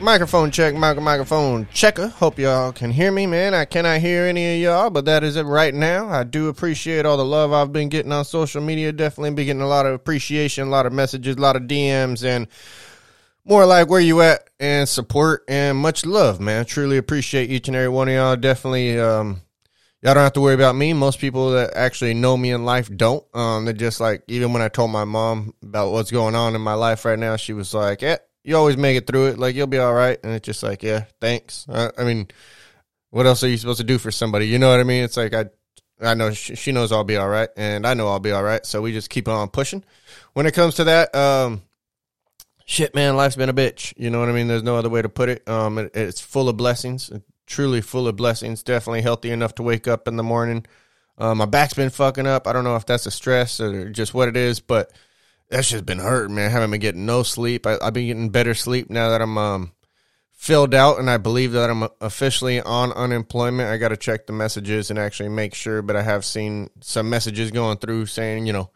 Microphone check, micro microphone checker. Hope y'all can hear me, man. I cannot hear any of y'all, but that is it right now. I do appreciate all the love I've been getting on social media. Definitely been getting a lot of appreciation, a lot of messages, a lot of DMs, and more like where you at and support and much love, man. Truly appreciate each and every one of y'all. Definitely, um, y'all don't have to worry about me. Most people that actually know me in life don't. Um, they're just like, even when I told my mom about what's going on in my life right now, she was like, yeah, you always make it through it. Like, you'll be all right. And it's just like, yeah, thanks. I, I mean, what else are you supposed to do for somebody? You know what I mean? It's like, I, I know she, she knows I'll be all right, and I know I'll be all right. So we just keep on pushing. When it comes to that, um, shit, man, life's been a bitch. You know what I mean? There's no other way to put it. Um, it, it's full of blessings, truly full of blessings. Definitely healthy enough to wake up in the morning. Um, my back's been fucking up. I don't know if that's a stress or just what it is, but that's just been hurting, man. I haven't been getting no sleep. I, have been getting better sleep now that I'm um, filled out, and I believe that I'm officially on unemployment. I got to check the messages and actually make sure, but I have seen some messages going through saying, you know,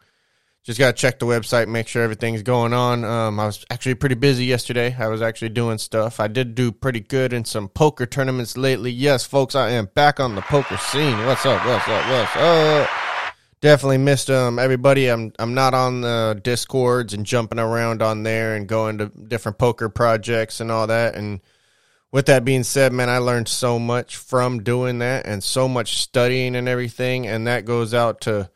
just got to check the website, make sure everything's going on. Um, I was actually pretty busy yesterday. I was actually doing stuff. I did do pretty good in some poker tournaments lately. Yes, folks, I am back on the poker scene. What's up? What's up? What's up? Definitely missed um everybody. I'm I'm not on the discords and jumping around on there and going to different poker projects and all that. And with that being said, man, I learned so much from doing that and so much studying and everything. And that goes out to,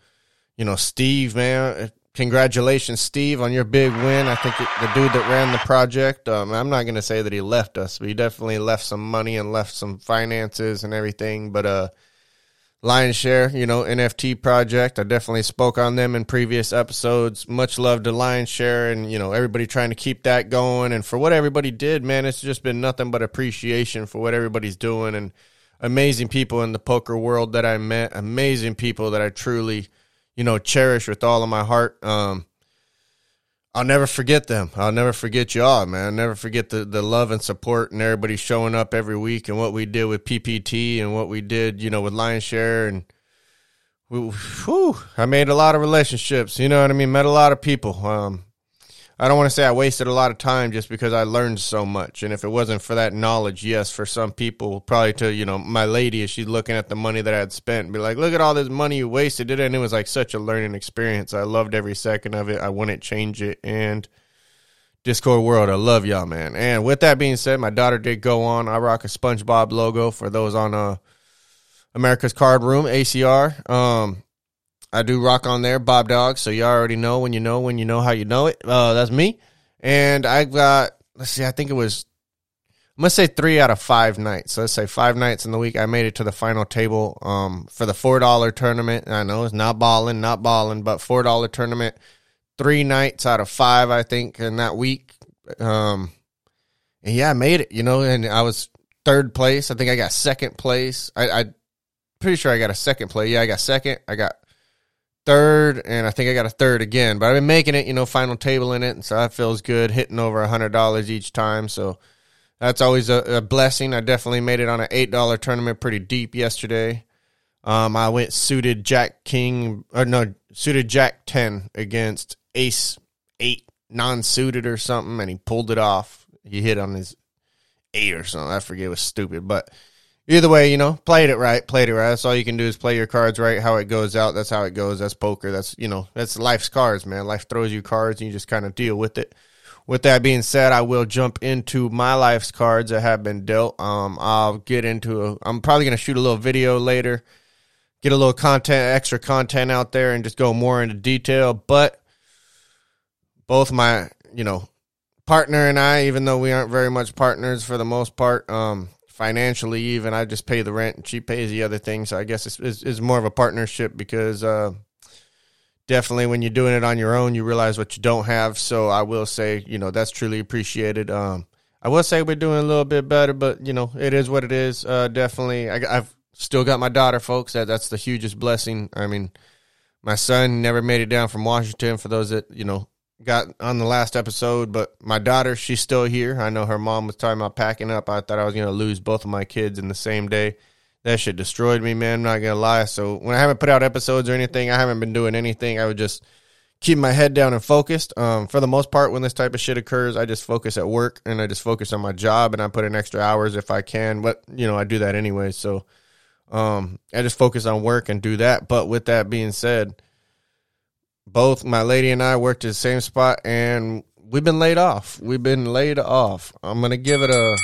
you know, Steve, man. Congratulations, Steve, on your big win. I think it, the dude that ran the project, um, I'm not going to say that he left us, but he definitely left some money and left some finances and everything. But, uh, Lion Share, you know, NFT project. I definitely spoke on them in previous episodes. Much love to Lion Share and, you know, everybody trying to keep that going. And for what everybody did, man, it's just been nothing but appreciation for what everybody's doing and amazing people in the poker world that I met, amazing people that I truly, you know, cherish with all of my heart. Um, I'll never forget them. I'll never forget y'all, man. I'll never forget the, the love and support and everybody showing up every week and what we did with PPT and what we did, you know, with Lion Share and we, whew, I made a lot of relationships. You know what I mean? Met a lot of people. Um, I don't want to say I wasted a lot of time just because I learned so much. And if it wasn't for that knowledge, yes, for some people, probably to, you know, my lady, as she's looking at the money that I had spent, be like, look at all this money you wasted. It and it was like such a learning experience. I loved every second of it. I wouldn't change it. And Discord world, I love y'all, man. And with that being said, my daughter did go on. I rock a SpongeBob logo for those on uh America's Card Room, ACR. Um, I do rock on there, Bob Dog. So you already know when you know when you know how you know it. Uh, that's me. And I got let's see, I think it was I'm gonna say three out of five nights. So let's say five nights in the week. I made it to the final table um, for the four dollar tournament. I know it's not balling, not balling, but four dollar tournament. Three nights out of five, I think, in that week. Um, and yeah, I made it. You know, and I was third place. I think I got second place. I, I pretty sure I got a second place. Yeah, I got second. I got third, and I think I got a third again. But I've been making it, you know, final table in it, and so that feels good, hitting over a hundred dollars each time. So that's always a, a, blessing. I definitely made it on an eight dollar tournament, pretty deep yesterday. Um, I went suited Jack King, or no, suited Jack ten against Ace eight non suited or something, and he pulled it off. He hit on his eight or something. I forget. It was stupid, but either way, you know, played it right, played it right. That's all you can do is play your cards right. How it goes out, that's how it goes. That's poker. That's you know, that's life's cards, man. Life throws you cards, and you just kind of deal with it. With that being said, I will jump into my life's cards that have been dealt. Um, I'll get into. A, I'm probably gonna shoot a little video later, get a little content, extra content out there, and just go more into detail. But both my, you know, partner and I, even though we aren't very much partners for the most part, um, financially even i just pay the rent and she pays the other things so i guess it's, it's, it's more of a partnership because uh, definitely when you're doing it on your own you realize what you don't have so i will say you know that's truly appreciated um, i will say we're doing a little bit better but you know it is what it is uh, definitely I, have still got my daughter, folks. That that's the hugest blessing. I mean, my son never made it down from Washington. For those that you know got on the last episode, but my daughter, she's still here. I know her mom was talking about packing up. I thought I was gonna lose both of my kids in the same day. That shit destroyed me, man. I'm not gonna lie. So when I haven't put out episodes or anything, I haven't been doing anything. I would just keep my head down and focused. Um, for the most part, when this type of shit occurs, I just focus at work and I just focus on my job and I put in extra hours if I can. But you know, I do that anyway. So um, I just focus on work and do that. But with that being said, both my lady and I worked at the same spot and we've been laid off. We've been laid off. I'm gonna give it a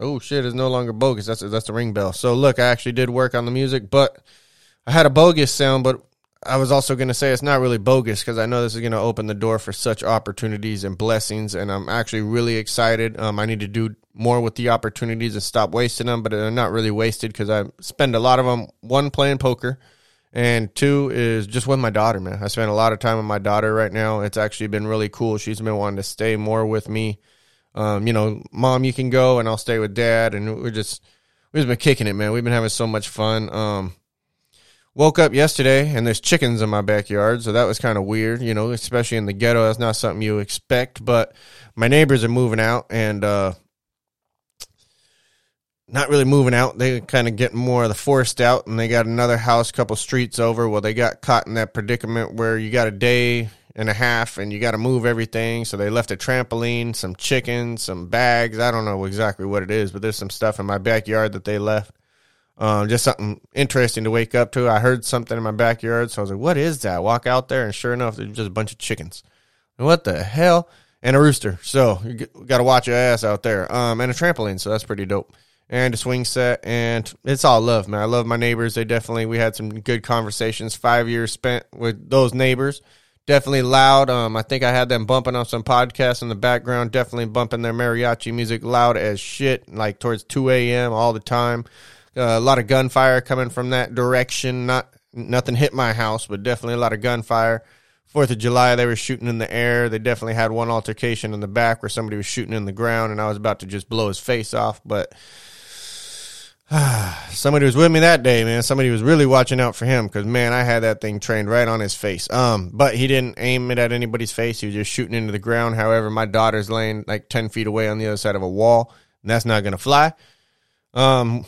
oh shit, it's no longer bogus. That's that's the ring bell. So look, I actually did work on the music, but I had a bogus sound, but I was also going to say it's not really bogus because I know this is going to open the door for such opportunities and blessings, and I'm actually really excited. Um, I need to do more with the opportunities and stop wasting them, but they're not really wasted because I spend a lot of them one playing poker, and two is just with my daughter. Man, I spend a lot of time with my daughter right now. It's actually been really cool. She's been wanting to stay more with me. Um, you know, mom, you can go, and I'll stay with dad, and we're just we've been kicking it, man. We've been having so much fun. Um, Woke up yesterday and there's chickens in my backyard, so that was kind of weird, you know, especially in the ghetto. That's not something you expect, but my neighbors are moving out and uh not really moving out. They kind of getting more of the forced out, and they got another house, couple streets over. Well, they got caught in that predicament where you got a day and a half, and you got to move everything. So they left a trampoline, some chickens, some bags. I don't know exactly what it is, but there's some stuff in my backyard that they left. Um, just something interesting to wake up to. I heard something in my backyard, so I was like, "What is that?" Walk out there, and sure enough, there's just a bunch of chickens. What the hell? And a rooster. So you got to watch your ass out there. Um, and a trampoline, so that's pretty dope. And a swing set, and it's all love, man. I love my neighbors. They definitely we had some good conversations. Five years spent with those neighbors. Definitely loud. Um, I think I had them bumping on some podcasts in the background. Definitely bumping their mariachi music loud as shit, like towards two a.m. all the time. Uh, a lot of gunfire coming from that direction. Not nothing hit my house, but definitely a lot of gunfire. Fourth of July, they were shooting in the air. They definitely had one altercation in the back where somebody was shooting in the ground, and I was about to just blow his face off. But somebody was with me that day, man. Somebody was really watching out for him because, man, I had that thing trained right on his face. Um, but he didn't aim it at anybody's face. He was just shooting into the ground. However, my daughter's laying like ten feet away on the other side of a wall, and that's not gonna fly. Um,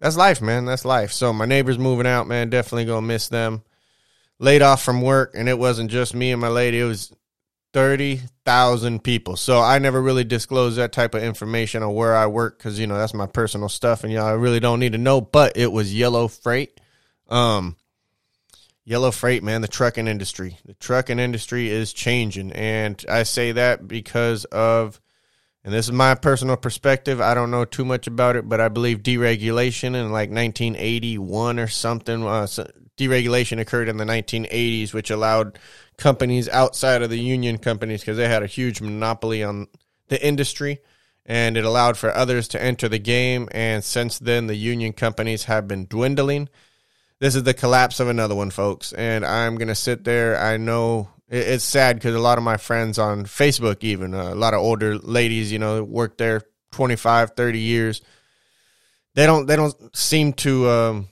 that's life, man. That's life. So my neighbors moving out, man. Definitely gonna miss them. Laid off from work, and it wasn't just me and my lady. It was thirty thousand people. So I never really disclosed that type of information on where I work because you know that's my personal stuff, and y'all really don't need to know. But it was Yellow Freight. Um, Yellow Freight, man, the trucking industry. The trucking industry is changing, and I say that because of and this is my personal perspective. I don't know too much about it, but I believe deregulation in like 1981 or something. Uh, deregulation occurred in the 1980s, which allowed companies outside of the union companies because they had a huge monopoly on the industry and it allowed for others to enter the game. And since then, the union companies have been dwindling. This is the collapse of another one, folks. And I'm going to sit there. I know it's sad because a lot of my friends on Facebook, even uh, a lot of older ladies, you know, work there 25, 30 years. They don't, they don't seem to, um,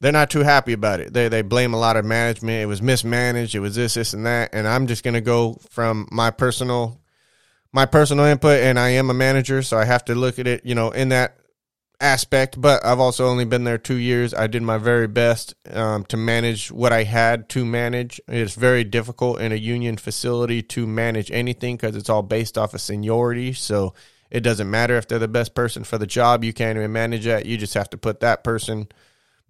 they're not too happy about it. They, they blame a lot of management. It was mismanaged. It was this, this, and that. And I'm just to go from my personal, my personal input. And I am a manager, so I have to look at it, you know, in that aspect, but I've also only been there two years. I did my very best um, to manage what I had to manage. It's very difficult in a union facility to manage anything because it's all based off of seniority. So it doesn't matter if they're the best person for the job. You can't even manage that. You just have to put that person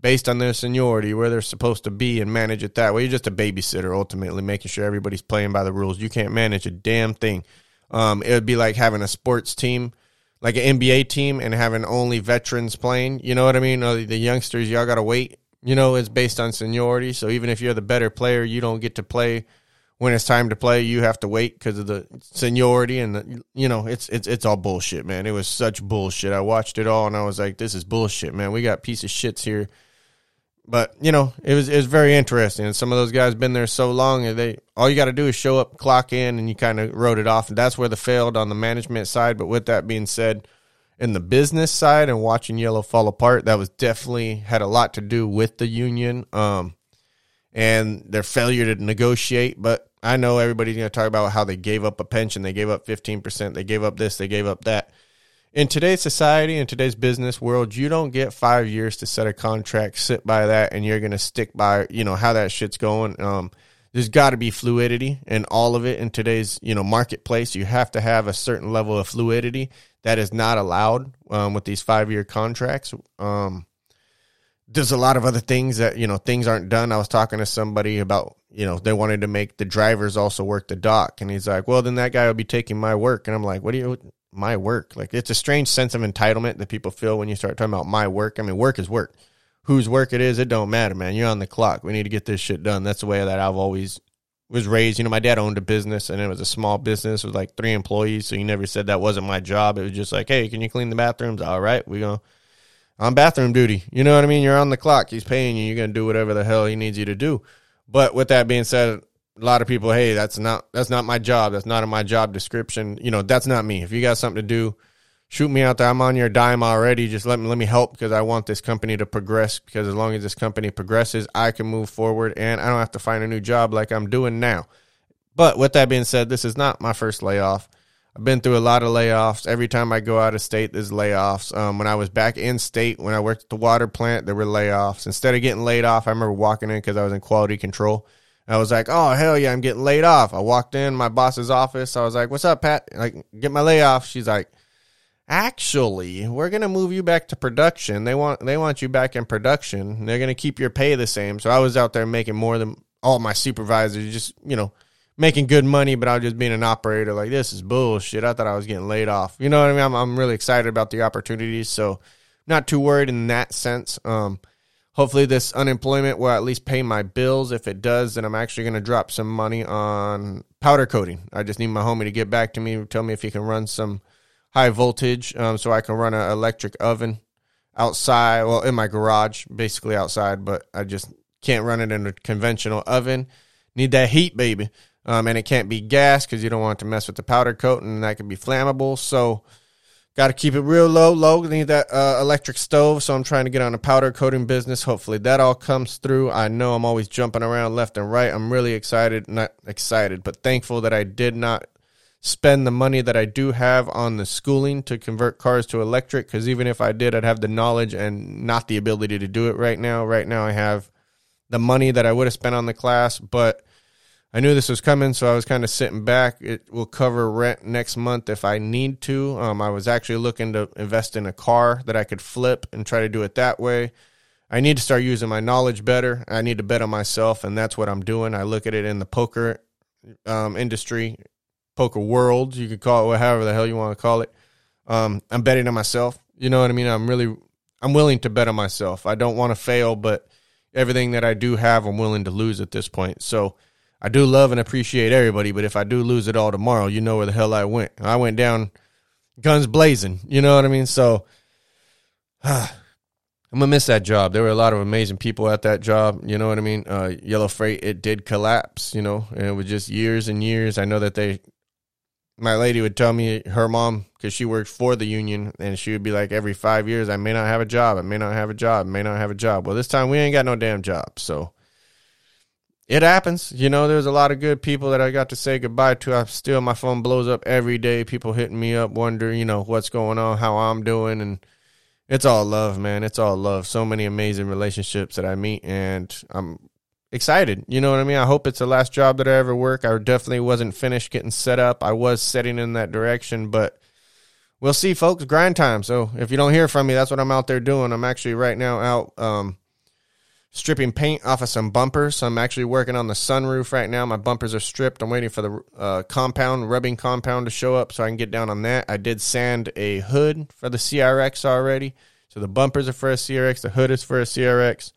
based on their seniority where they're supposed to be and manage it that way. You're just a babysitter ultimately, making sure everybody's playing by the rules. You can't manage a damn thing. Um, it would be like having a sports team like an NBA team and having only veterans playing. You know what I mean? Or the youngsters, y'all got to wait. You know, it's based on seniority. So even if you're the better player, you don't get to play when it's time to play. You have to wait because of the seniority and the, you know, it's it's it's all bullshit, man. It was such bullshit. I watched it all and I was like, this is bullshit, man. We got piece of shits here but you know, it was it was very interesting. And some of those guys been there so long, and they all you got to do is show up, clock in, and you kind of wrote it off. And that's where the failed on the management side. But with that being said, in the business side and watching Yellow fall apart, that was definitely had a lot to do with the union um, and their failure to negotiate. But I know everybody's going to talk about how they gave up a pension, they gave up 15%, they gave up this, they gave up that. In today's society, in today's business world, you don't get five years to set a contract, sit by that, and you're going to stick by, you know, how that shit's going. Um, there's got to be fluidity in all of it. In today's you know marketplace you have to have a certain level of fluidity that is not allowed um, with these five year contracts. Um, there's a lot of other things that you know things aren't done. I was talking to somebody about you know they wanted to make the drivers also work the dock. And he's like well then that guy will be taking my work. And i'm like what do you my work like it's a strange sense of entitlement that people feel when you start talking about my work i mean work is work whose work it is, it don't matter, man. You're on the clock. We need to get this shit done. That's the way that I've always was raised. You know, my dad owned a business and it was a small business with like three employees. So he never said that wasn't my job. It was just like, hey, can you clean the bathrooms? All right, we go on bathroom duty. You know what I mean? You're on the clock. He's paying you. You're gonna do whatever the hell he needs you to do. But with that being said, a lot of people, hey, that's not that's not my job. That's not in my job description. You know, that's not me. If you got something to do, shoot me out there. I'm on your dime already. Just let me let me help because I want this company to progress. Because as long as this company progresses, I can move forward and I don't have to find a new job like I'm doing now. But with that being said, this is not my first layoff. I've been through a lot of layoffs. Every time I go out of state, there's layoffs. Um, when I was back in state, when I worked at the water plant, there were layoffs. Instead of getting laid off, I remember walking in because I was in quality control. I was like, oh, hell yeah, I'm getting laid off. I walked in my boss's office. I was like, what's up, Pat? Like, get my layoff. She's like, actually we're going to move you back to production they want they want you back in production they're going to keep your pay the same so i was out there making more than all my supervisors just you know making good money but i was just being an operator like this is bullshit i thought i was getting laid off you know what i mean i'm, I'm really excited about the opportunities so not too worried in that sense um hopefully this unemployment will at least pay my bills if it does then i'm actually going to drop some money on powder coating i just need my homie to get back to me tell me if he can run some high voltage, um, so I can run an electric oven outside. Well, in my garage, basically outside, but I just can't run it in a conventional oven. Need that heat, baby. Um, and it can't be gas because you don't want to mess with the powder coat, and that could be flammable. So, got to keep it real low, low. Need that uh, electric stove. So I'm trying to get on a powder coating business. Hopefully that all comes through. I know I'm always jumping around left and right. I'm really excited, not excited, but thankful that I did not spend the money that I do have on the schooling to convert cars to electric because even if I did, I'd have the knowledge and not the ability to do it right now. Right now, I have the money that I would have spent on the class, but I knew this was coming, so I was kind of sitting back. It will cover rent next month if I need to. Um, I was actually looking to invest in a car that I could flip and try to do it that way. I need to start using my knowledge better. I need to bet on myself, and that's what I'm doing. I look at it in the poker um, industry poker world. You could call it however the hell you want to call it. Um, I'm betting on myself. You know what I mean? I'm really, I'm willing to bet on myself. I don't want to fail, but everything that I do have, I'm willing to lose at this point. So I do love and appreciate everybody, but if I do lose it all tomorrow, you know where the hell I went. I went down guns blazing. You know what I mean? So I'm gonna miss that job. There were a lot of amazing people at that job. You know what I mean? Uh, Yellow Freight, it did collapse. You know, and it was just years and years. I know that they my lady would tell me her mom because she worked for the union and she would be like every five years i may not have a job i may not have a job may not have a job well this time we ain't got no damn job so it happens you know there's a lot of good people that i got to say goodbye to i still my phone blows up every day people hitting me up wondering you know what's going on how i'm doing and it's all love man it's all love so many amazing relationships that i meet and i'm excited. You know what I mean? I hope it's the last job that I ever work. I definitely wasn't finished getting set up. I was setting in that direction, but we'll see, folks. Grind time. So if you don't hear from me, that's what I'm out there doing. I'm actually right now out um, stripping paint off of some bumpers. So I'm actually working on the sunroof right now. My bumpers are stripped. I'm waiting for the uh, compound, rubbing compound to show up so I can get down on that. I did sand a hood for the CRX already. So the bumpers are for a CRX, the hood is for a CRX.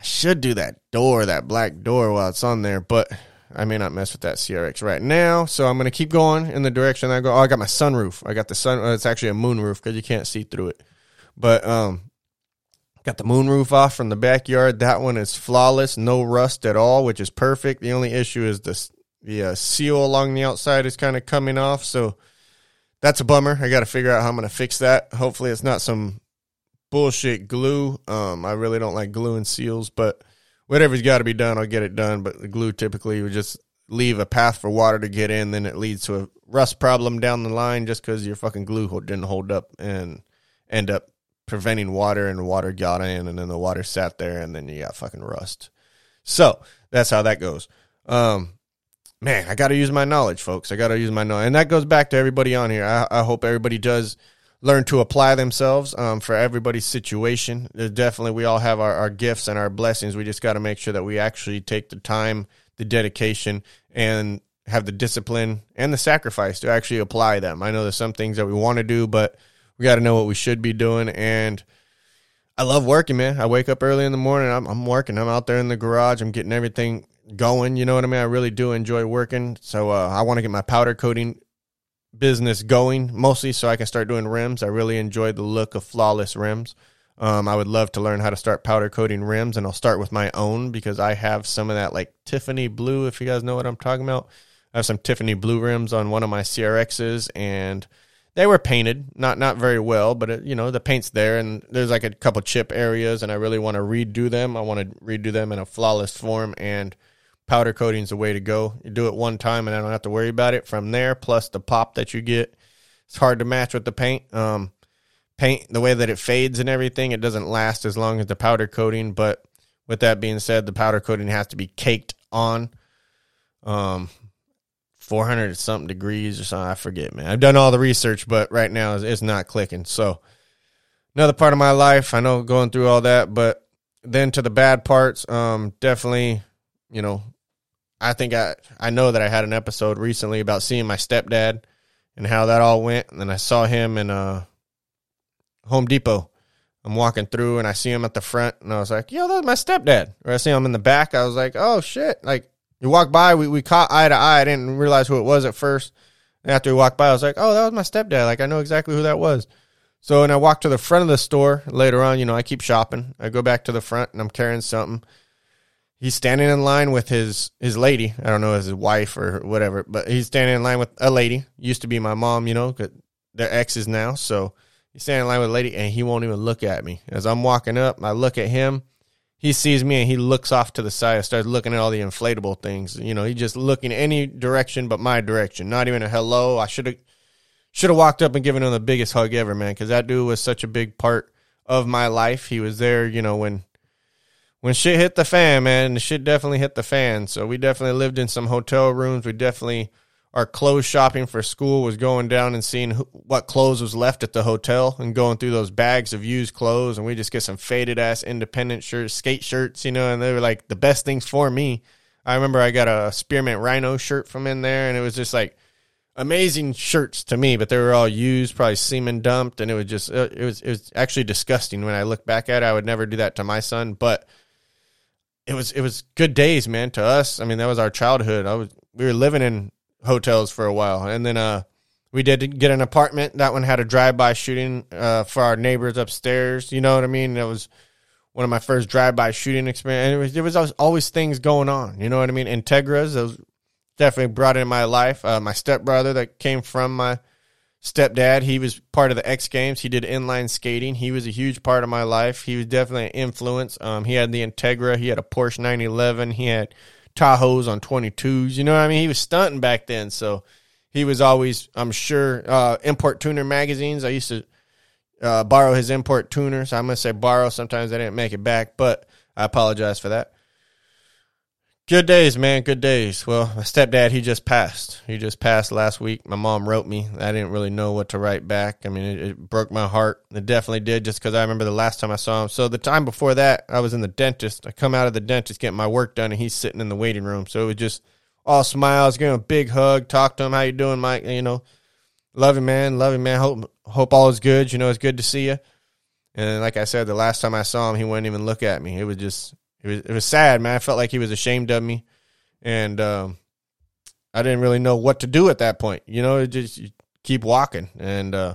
I should do that door, that black door while it's on there, but I may not mess with that CRX right now. So I'm going to keep going in the direction I go. Oh, I got my sunroof. I got the sun. Uh, it's actually a moonroof because you can't see through it. But um, got the moonroof off from the backyard. That one is flawless, no rust at all, which is perfect. The only issue is the the uh, seal along the outside is kind of coming off. So that's a bummer. I got to figure out how I'm going to fix that. Hopefully, it's not some bullshit glue. Um, I really don't like gluing seals, but whatever's got to be done, I'll get it done. But the glue typically would just leave a path for water to get in, then it leads to a rust problem down the line just because your fucking glue didn't hold up and end up preventing water and water got in and then the water sat there and then you got fucking rust. So that's how that goes. Um, man, I got to use my knowledge, folks. I got to use my knowledge. And that goes back to everybody on here. I, I hope everybody does learn to apply themselves um, for everybody's situation. There's definitely, we all have our, our gifts and our blessings. We just got to make sure that we actually take the time, the dedication, and have the discipline and the sacrifice to actually apply them. I know there's some things that we want to do, but we got to know what we should be doing. And I love working, man. I wake up early in the morning. I'm, I'm working. I'm out there in the garage. I'm getting everything going. You know what I mean? I really do enjoy working. So uh, I want to get my powder coating business going mostly so I can start doing rims. I really enjoy the look of flawless rims. Um, I would love to learn how to start powder coating rims, and I'll start with my own because I have some of that like Tiffany blue. If you guys know what I'm talking about, I have some Tiffany blue rims on one of my CRXs, and they were painted not not very well, but it, you know the paint's there, and there's like a couple chip areas, and I really want to redo them. I want to redo them in a flawless form, and powder coating is the way to go. You do it one time, and I don't have to worry about it. From there, plus the pop that you get, it's hard to match with the paint. Um, paint the way that it fades and everything, it doesn't last as long as the powder coating. But with that being said, the powder coating has to be caked on. Um, 400 something degrees or something. I forget, man. I've done all the research, but right now it's not clicking. So, another part of my life, I know going through all that, but then to the bad parts, um, definitely, you know, I think I, I know that I had an episode recently about seeing my stepdad and how that all went. And then I saw him in uh, Home Depot. I'm walking through and I see him at the front and I was like, yo, that's my stepdad. Or I see him in the back. I was like, oh shit. Like, you walk by, we, we caught eye to eye. I didn't realize who it was at first. And after we walked by, I was like, oh, that was my stepdad. Like, I know exactly who that was. So, and I walk to the front of the store later on. You know, I keep shopping. I go back to the front and I'm carrying something. He's standing in line with his his lady. I don't know his wife or whatever, but he's standing in line with a lady. Used to be my mom, you know, they're exes now. So he's standing in line with a lady, and he won't even look at me as I'm walking up. I look at him he sees me and he looks off to the side, starts looking at all the inflatable things. You know, he just looking any direction but my direction. Not even a hello. I should have should have walked up and given him the biggest hug ever, man, because that dude was such a big part of my life. He was there, you know, when when shit hit the fan, man. The shit definitely hit the fan. So we definitely lived in some hotel rooms. We definitely our clothes shopping for school was going down and seeing who, what clothes was left at the hotel and going through those bags of used clothes. And we just get some faded ass independent shirts skate shirts you know and they were like the best things for me. I remember i got a spearmint rhino shirt from in there and it was just like amazing shirts to me but they were all used probably semen dumped. And it was just uh, it was it was actually disgusting when i look back at it. I would never do that to my son but it was it was good days man to us. I mean that was our childhood. I was we were living in hotels for a while, and then uh, we did get an apartment. That one had a drive-by shooting uh, for our neighbors upstairs. You know what I mean? That was one of my first drive-by shooting experience. And it was, there was always things going on. You know what I mean? Integras, those definitely brought in my life. Uh, my stepbrother that came from my stepdad, he was part of the X Games. He did inline skating. He was a huge part of my life. He was definitely an influence. Um, he had the Integra. He had a Porsche 911. He had Tahoes on 22s. You know what I mean? He was stunting back then. So he was always, I'm sure, uh, import tuner magazines. I used to uh, borrow his import tuners. I'm going to say borrow. Sometimes I didn't make it back, but I apologize for that. Good days, man. Good days. Well, my stepdad, he just passed. He just passed last week. My mom wrote me. I didn't really know what to write back. I mean, it, it broke my heart. It definitely did just because I remember the last time I saw him. So the time before that, I was in the dentist. I come out of the dentist, getting my work done, and he's sitting in the waiting room. So it was just all smiles, giving a big hug, talk to him. How you doing, Mike? You know, love you, man. Love you, man. Hope, hope all is good. You know, it's good to see you. And like I said, the last time I saw him, he wouldn't even look at me. It was just it was it was sad, man. I felt like he was ashamed of me, and um, I didn't really know what to do at that point. You know, just keep walking, and uh,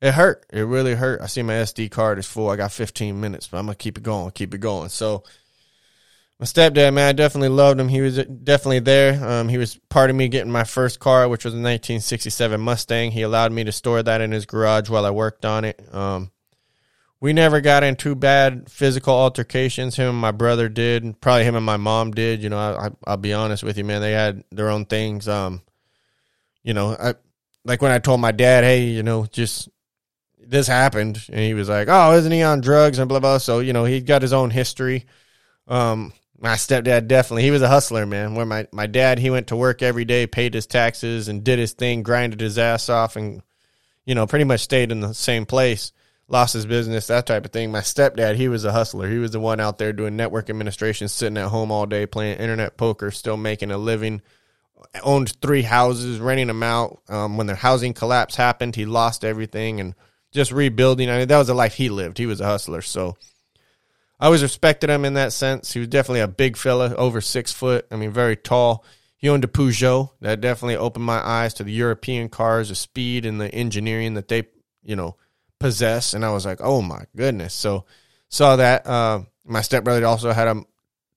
it hurt. It really hurt. I see my SD card is full. I got 15 minutes, but I'm gonna keep it going, keep it going. So my stepdad, man, I definitely loved him. He was definitely there. Um, he was part of me getting my first car, which was a 1967 Mustang. He allowed me to store that in his garage while I worked on it. Um, we never got into bad physical altercations. Him and my brother did. Probably him and my mom did. You know, I, I, will be honest with you, man. They had their own things. Um, you know, I like when I told my dad, hey, you know, just this happened, and he was like, oh, isn't he on drugs and blah blah. So you know, he got his own history. Um, my stepdad definitely he was a hustler man where my, my dad he went to work every day paid his taxes and did his thing grinded his ass off and you know pretty much stayed in the same place lost his business that type of thing my stepdad he was a hustler he was the one out there doing network administration sitting at home all day playing internet poker still making a living owned three houses renting them out um, when the housing collapse happened he lost everything and just rebuilding i mean that was the life he lived he was a hustler so I always respected him in that sense. He was definitely a big fella, over six foot. I mean, very tall. He owned a Peugeot. That definitely opened my eyes to the European cars, the speed and the engineering that they, you know, possess. And I was like, oh my goodness. So saw that. Uh, my stepbrother also had a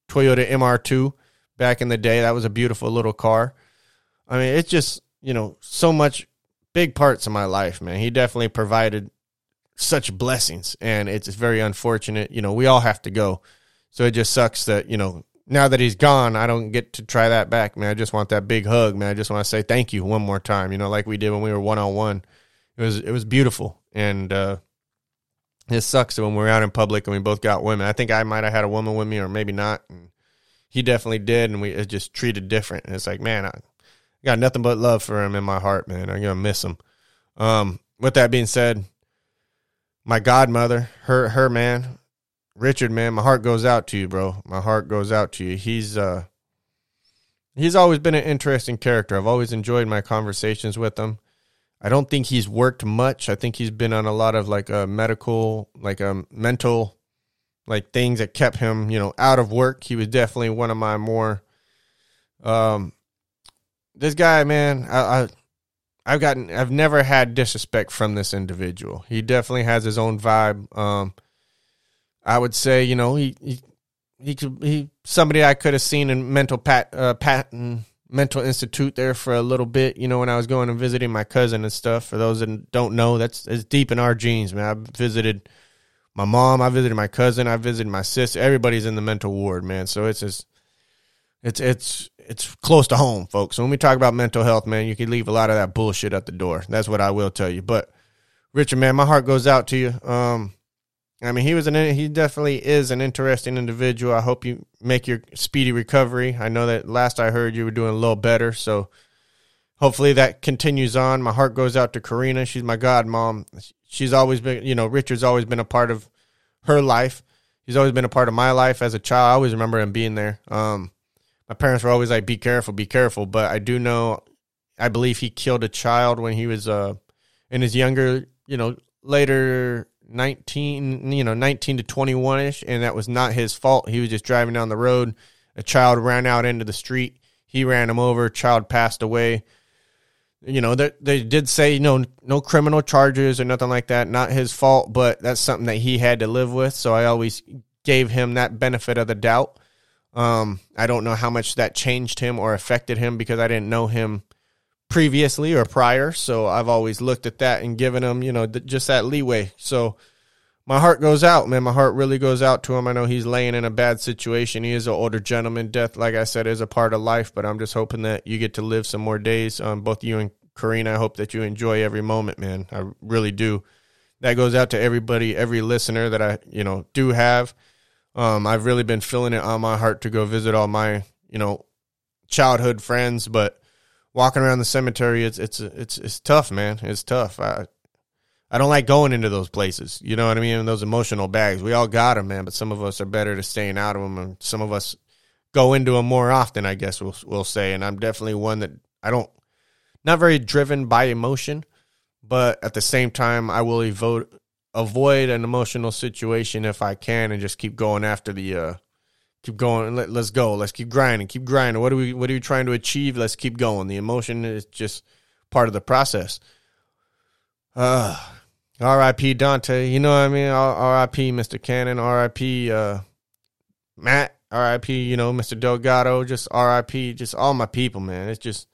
Toyota MR2 back in the day. That was a beautiful little car. I mean, it's just, you know, so much big parts of my life, man. He definitely provided such blessings and it's very unfortunate you know we all have to go so it just sucks that you know now that he's gone i don't get to try that back man i just want that big hug man i just want to say thank you one more time you know like we did when we were one-on-one it was it was beautiful and uh it sucks when we're out in public and we both got women i think i might have had a woman with me or maybe not and he definitely did and we it just treated different and it's like man i got nothing but love for him in my heart man i'm gonna miss him um with that being said my godmother, her her man, Richard, man, my heart goes out to you, bro. My heart goes out to you. He's uh he's always been an interesting character. I've always enjoyed my conversations with him. I don't think he's worked much. I think he's been on a lot of like a uh, medical, like a um, mental like things that kept him, you know, out of work. He was definitely one of my more um this guy, man, I, I I've gotten I've never had disrespect from this individual. He definitely has his own vibe. Um, I would say, you know, he he he could he somebody I could have seen in mental pat uh, Patton mental institute there for a little bit. You know, when I was going and visiting my cousin and stuff. For those that don't know, that's it's deep in our genes, man. I visited my mom, I visited my cousin, I visited my sister. Everybody's in the mental ward, man. So it's just it's it's it's close to home, folks. So when we talk about mental health, man, you can leave a lot of that bullshit at the door. That's what I will tell you. But Richard, man, my heart goes out to you. Um, I mean, he was an he definitely is an interesting individual. I hope you make your speedy recovery. I know that last I heard you were doing a little better, so hopefully that continues on. My heart goes out to Karina. She's my godmom. She's always been, you know, Richard's always been a part of her life. He's always been a part of my life as a child. I always remember him being there. Um, my parents were always like, "Be careful, be careful." But I do know, I believe he killed a child when he was uh in his younger, you know, later nineteen, you know, nineteen to twenty one ish, and that was not his fault. He was just driving down the road. A child ran out into the street. He ran him over. Child passed away. You know, they, they did say, you know, no criminal charges or nothing like that. Not his fault, but that's something that he had to live with. So I always gave him that benefit of the doubt. Um, I don't know how much that changed him or affected him because I didn't know him previously or prior. So I've always looked at that and given him, you know, th- just that leeway. So my heart goes out, man. My heart really goes out to him. I know he's laying in a bad situation. He is an older gentleman. Death, like I said, is a part of life, but I'm just hoping that you get to live some more days. Um, both you and Karina, I hope that you enjoy every moment, man. I really do. That goes out to everybody, every listener that I, you know, do have. Um, I've really been feeling it on my heart to go visit all my, you know, childhood friends, but walking around the cemetery, it's it's it's it's tough, man. It's tough. I I don't like going into those places. You know what I mean? Those emotional bags. We all got them, man. But some of us are better to staying out of them, and some of us go into them more often. I guess we'll we'll say. And I'm definitely one that I don't not very driven by emotion, but at the same time, I will evoke avoid an emotional situation if I can and just keep going after the uh keep going let, let's go let's keep grinding keep grinding what are we what are you trying to achieve let's keep going the emotion is just part of the process uh RIP Dante you know what I mean RIP Mr. Cannon RIP uh Matt R.I.P. You know, Mr. Delgado, just R.I.P. Just all my people, man. It's just,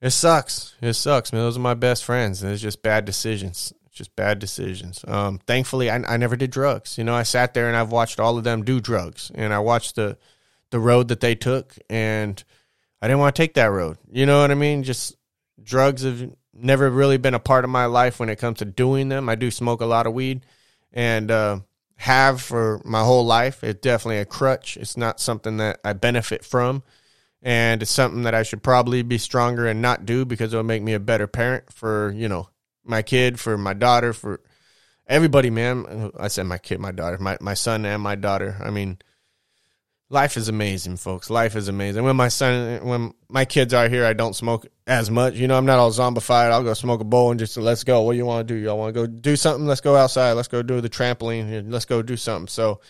it sucks. It sucks, man. Those are my best friends, and it's just bad decisions. Just bad decisions. Um, thankfully, I, I never did drugs. You know, I sat there and I've watched all of them do drugs, and I watched the the road that they took, and I didn't want to take that road. You know what I mean? Just drugs have never really been a part of my life when it comes to doing them. I do smoke a lot of weed, and uh, have for my whole life. It's definitely a crutch. It's not something that I benefit from. And it's something that I should probably be stronger and not do because it'll make me a better parent for, you know, my kid, for my daughter, for everybody, man. I said my kid, my daughter, my, my son and my daughter. I mean, life is amazing, folks. Life is amazing. When my son, when my kids are here, I don't smoke as much. You know, I'm not all zombified. I'll go smoke a bowl and just let's go. What do you want to do? Y'all want to go do something? Let's go outside. Let's go do the trampoline. Let's go do something. So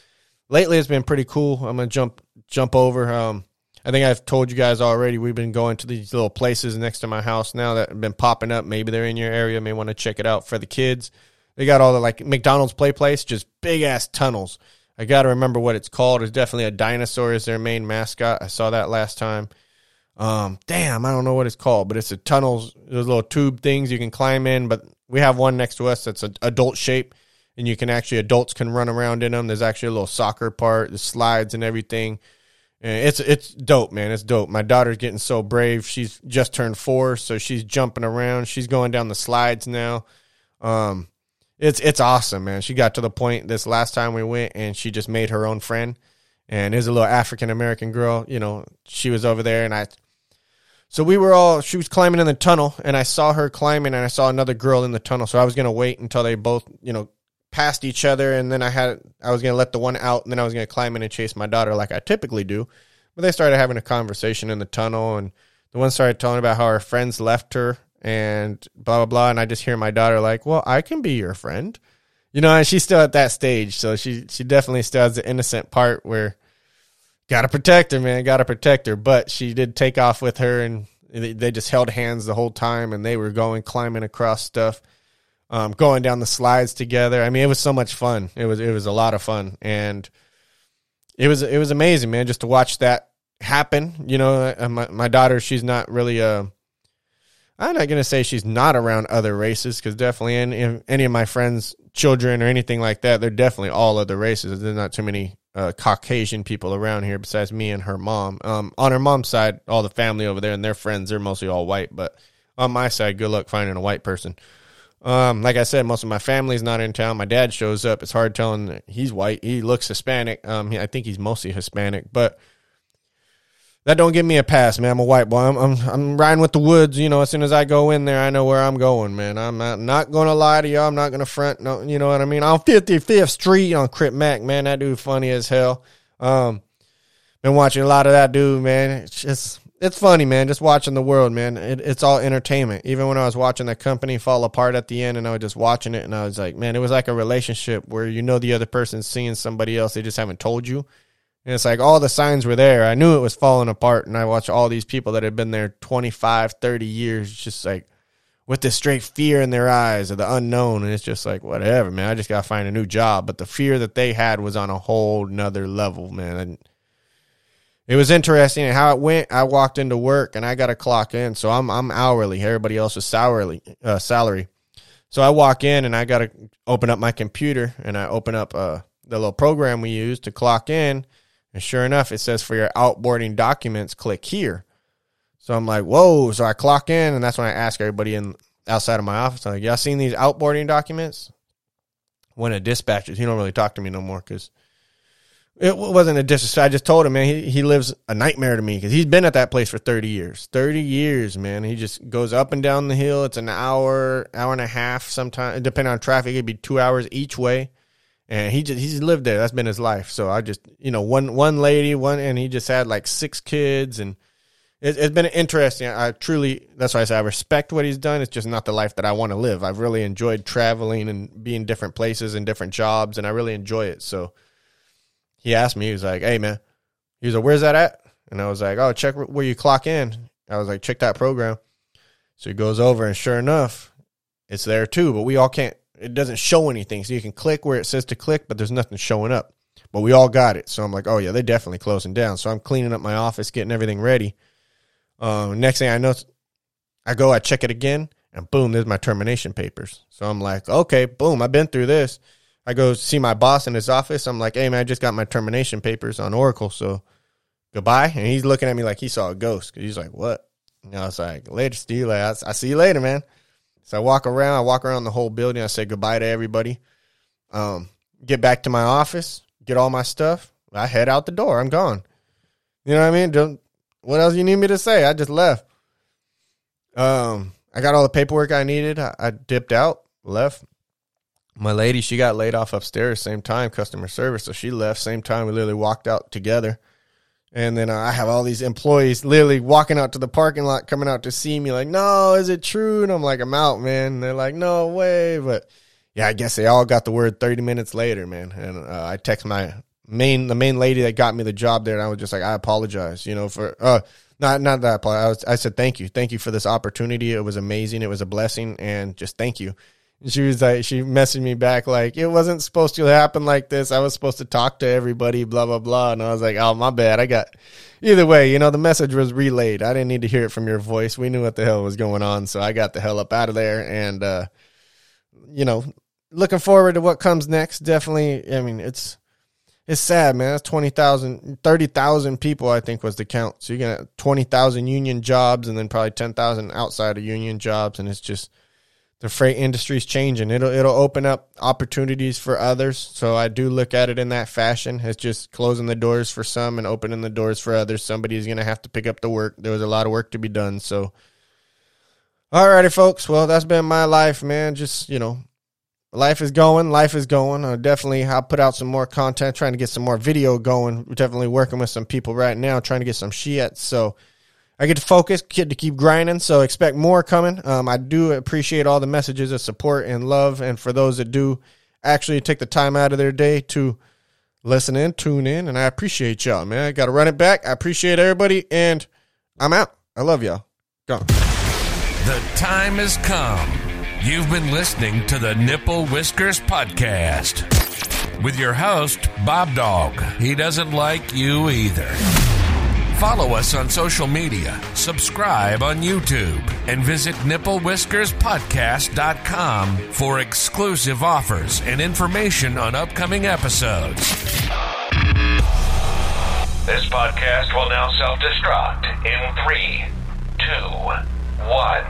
lately, it's been pretty cool. I'm gonna jump jump over. Um, I think I've told you guys already. We've been going to these little places next to my house now that have been popping up. Maybe they're in your area. May want to check it out for the kids. They got all the like McDonald's play place, just big ass tunnels I got to remember what it's called. It's definitely a dinosaur is their main mascot. I saw that last time. Um, damn, I don't know what it's called, but it's a tunnels, those little tube things you can climb in. But we have one next to us that's an adult shape, and you can actually adults can run around in them. There's actually a little soccer part, the slides and everything. It's it's dope, man. It's dope. My daughter's getting so brave. She's just turned four, so she's jumping around. She's going down the slides now. Um, it's it's awesome, man. She got to the point this last time we went, and she just made her own friend. And there's a little African American girl, you know, she was over there, and I. So we were all. She was climbing in the tunnel, and I saw her climbing, and I saw another girl in the tunnel. So I was gonna wait until they both, you know, passed each other, and then I had I was gonna let the one out, and then I was gonna climb in and chase my daughter like I typically do. But they started having a conversation in the tunnel, and the one started telling about how her friends left her and blah blah blah. And i just hear my daughter like well i can be your friend. You know and she's still at that stage. So she she definitely still has the innocent part where gotta protect her man gotta protect her. But she did take off with her and they just held hands the whole time and they were going climbing across stuff um, going down the slides together i mean it was so much fun it was it was a lot of fun and it was it was amazing man just to watch that happen you know uh, my, my daughter she's not really a I'm not gonna say she's not around other races because definitely in, in, any of my friends' children or anything like that, they're definitely all other races. There's not too many uh, Caucasian people around here besides me and her mom. Um, on her mom's side, all the family over there and their friends, they're mostly all white. But on my side, good luck finding a white person. Um, like I said, most of my family's not in town. My dad shows up. It's hard telling he's white. He looks Hispanic. Um, I think he's mostly Hispanic, but that don't give me a pass, man. I'm a white boy. I'm, I'm, I'm riding with the woods. You know, as soon as I go in there, I know where I'm going, man. I'm not, not going to lie to y'all. I'm not going to front. No, you know what I mean. On 55th Street on Crip Mac, man. That dude funny as hell. Um, been watching a lot of that dude, man. It's just it's funny, man. Just watching the world, man. It, it's all entertainment. Even when I was watching the company fall apart at the end, and I was just watching it, and I was like, man, it was like a relationship where you know the other person's seeing somebody else, they just haven't told you. And it's like all the signs were there. I knew it was falling apart. And I watched all these people that had been there 25, 30 years, just like with this straight fear in their eyes of the unknown. And it's just like, whatever, man. I just got to find a new job. But the fear that they had was on a whole nother level, man. And it was interesting how it went. I walked into work and I got to clock in. So I'm, I'm hourly. Everybody else is salary, uh, salary. So I walk in and I got to open up my computer and I open up uh, the little program we use to clock in and sure enough, it says for your outboarding documents, click here. So I'm like, whoa. So I clock in, and that's when I ask everybody in outside of my office, I'm like, y'all seen these outboarding documents? When a dispatches, he don't really talk to me no more because it wasn't a disrespect. I just told him, man, he, he lives a nightmare to me because he's been at that place for 30 years. 30 years, man. He just goes up and down the hill. It's an hour, hour and a half sometimes. Depending on traffic, it'd be two hours each way and he just he's lived there. That's been his life. So I just you know one one lady one and he just had like six kids and it, has been interesting. I truly that's why I say I respect what he's done. It's just not the life that I want to live. I've really enjoyed traveling and being different places and different jobs, and I really enjoy it. So he asked me, he was like, "Hey man," he was like, "Where's that at?" And I was like, "Oh, check where you clock in." I was like, "Check that program." So he goes over, and sure enough, it's there too. But we all can't it doesn't show anything. So you can click where it says to click, but there's nothing showing up. but we all got it. So I'm like, oh yeah, they're definitely closing down. So I'm cleaning up my office, getting everything ready. Uh, next thing I know, I go, I check it again, and boom, there's my termination papers. So I'm like, okay, boom, I've been through this. I go see my boss in his office. I'm like, hey man, I just got my termination papers on Oracle, so goodbye. And he's looking at me like he saw a ghost. He's like, what? And I was like, later, Steve. I, I see you later, man. So I walk around. I walk around the whole building. I say goodbye to everybody. Um, get back to my office, get all my stuff. I head out the door. I'm gone. You know what I mean? Don't, what else you need me to say? I just left. Um, I got all the paperwork I needed. I, I dipped out, left. My lady, she got laid off upstairs same time, customer service. So she left same time. We literally walked out together. And then I have all these employees literally walking out to the parking lot, coming out to see me, like, no, is it true? And I'm like, I'm out, man. And they're like, no way. But yeah, I guess they all got the word 30 minutes later, man. And uh, I text my main, the main lady that got me the job there, and I was just like, I apologize, you know, for, uh, not not that. I, was, I said thank you, thank you for this opportunity. It was amazing. It was a blessing, and just thank you. And she was like, she messaged me back like, it wasn't supposed to happen like this. I was supposed to talk to everybody, blah blah blah. And I was like, oh my bad. I got either way. You know, the message was relayed. I didn't need to hear it from your voice. We knew what the hell was going on, so I got the hell up out of there. And uh, you know, looking forward to what comes next. Definitely. I mean, it's it's sad, man. That's 20,000, 30,000 people, I think was the count. So you get 20,000 union jobs and then probably 10,000 outside of union jobs. And it's just, the freight industry's changing. It'll, it'll open up opportunities for others. So I do look at it in that fashion. It's just closing the doors for some and opening the doors for others. Somebody's going to have to pick up the work. There was a lot of work to be done. So, alrighty, folks. Well, that's been my life, man. Just, you know, life is going life is going uh, definitely i'll put out some more content trying to get some more video going definitely working with some people right now trying to get some shit so i get to focus get to keep grinding so expect more coming. Um, i do appreciate all the messages of support and love and for those that do actually take the time out of their day to listen in tune in and i appreciate y'all man. I gotta run it back. I appreciate everybody and i'm out. I love y'all. Gone. The time has come. You've been listening to the Nipple Whiskers Podcast with your host, Bob Dog. He doesn't like you either. Follow us on social media, subscribe on YouTube, and visit nipplewhiskerspodcast.com for exclusive offers and information on upcoming episodes. This podcast will now self destruct in three, two, one.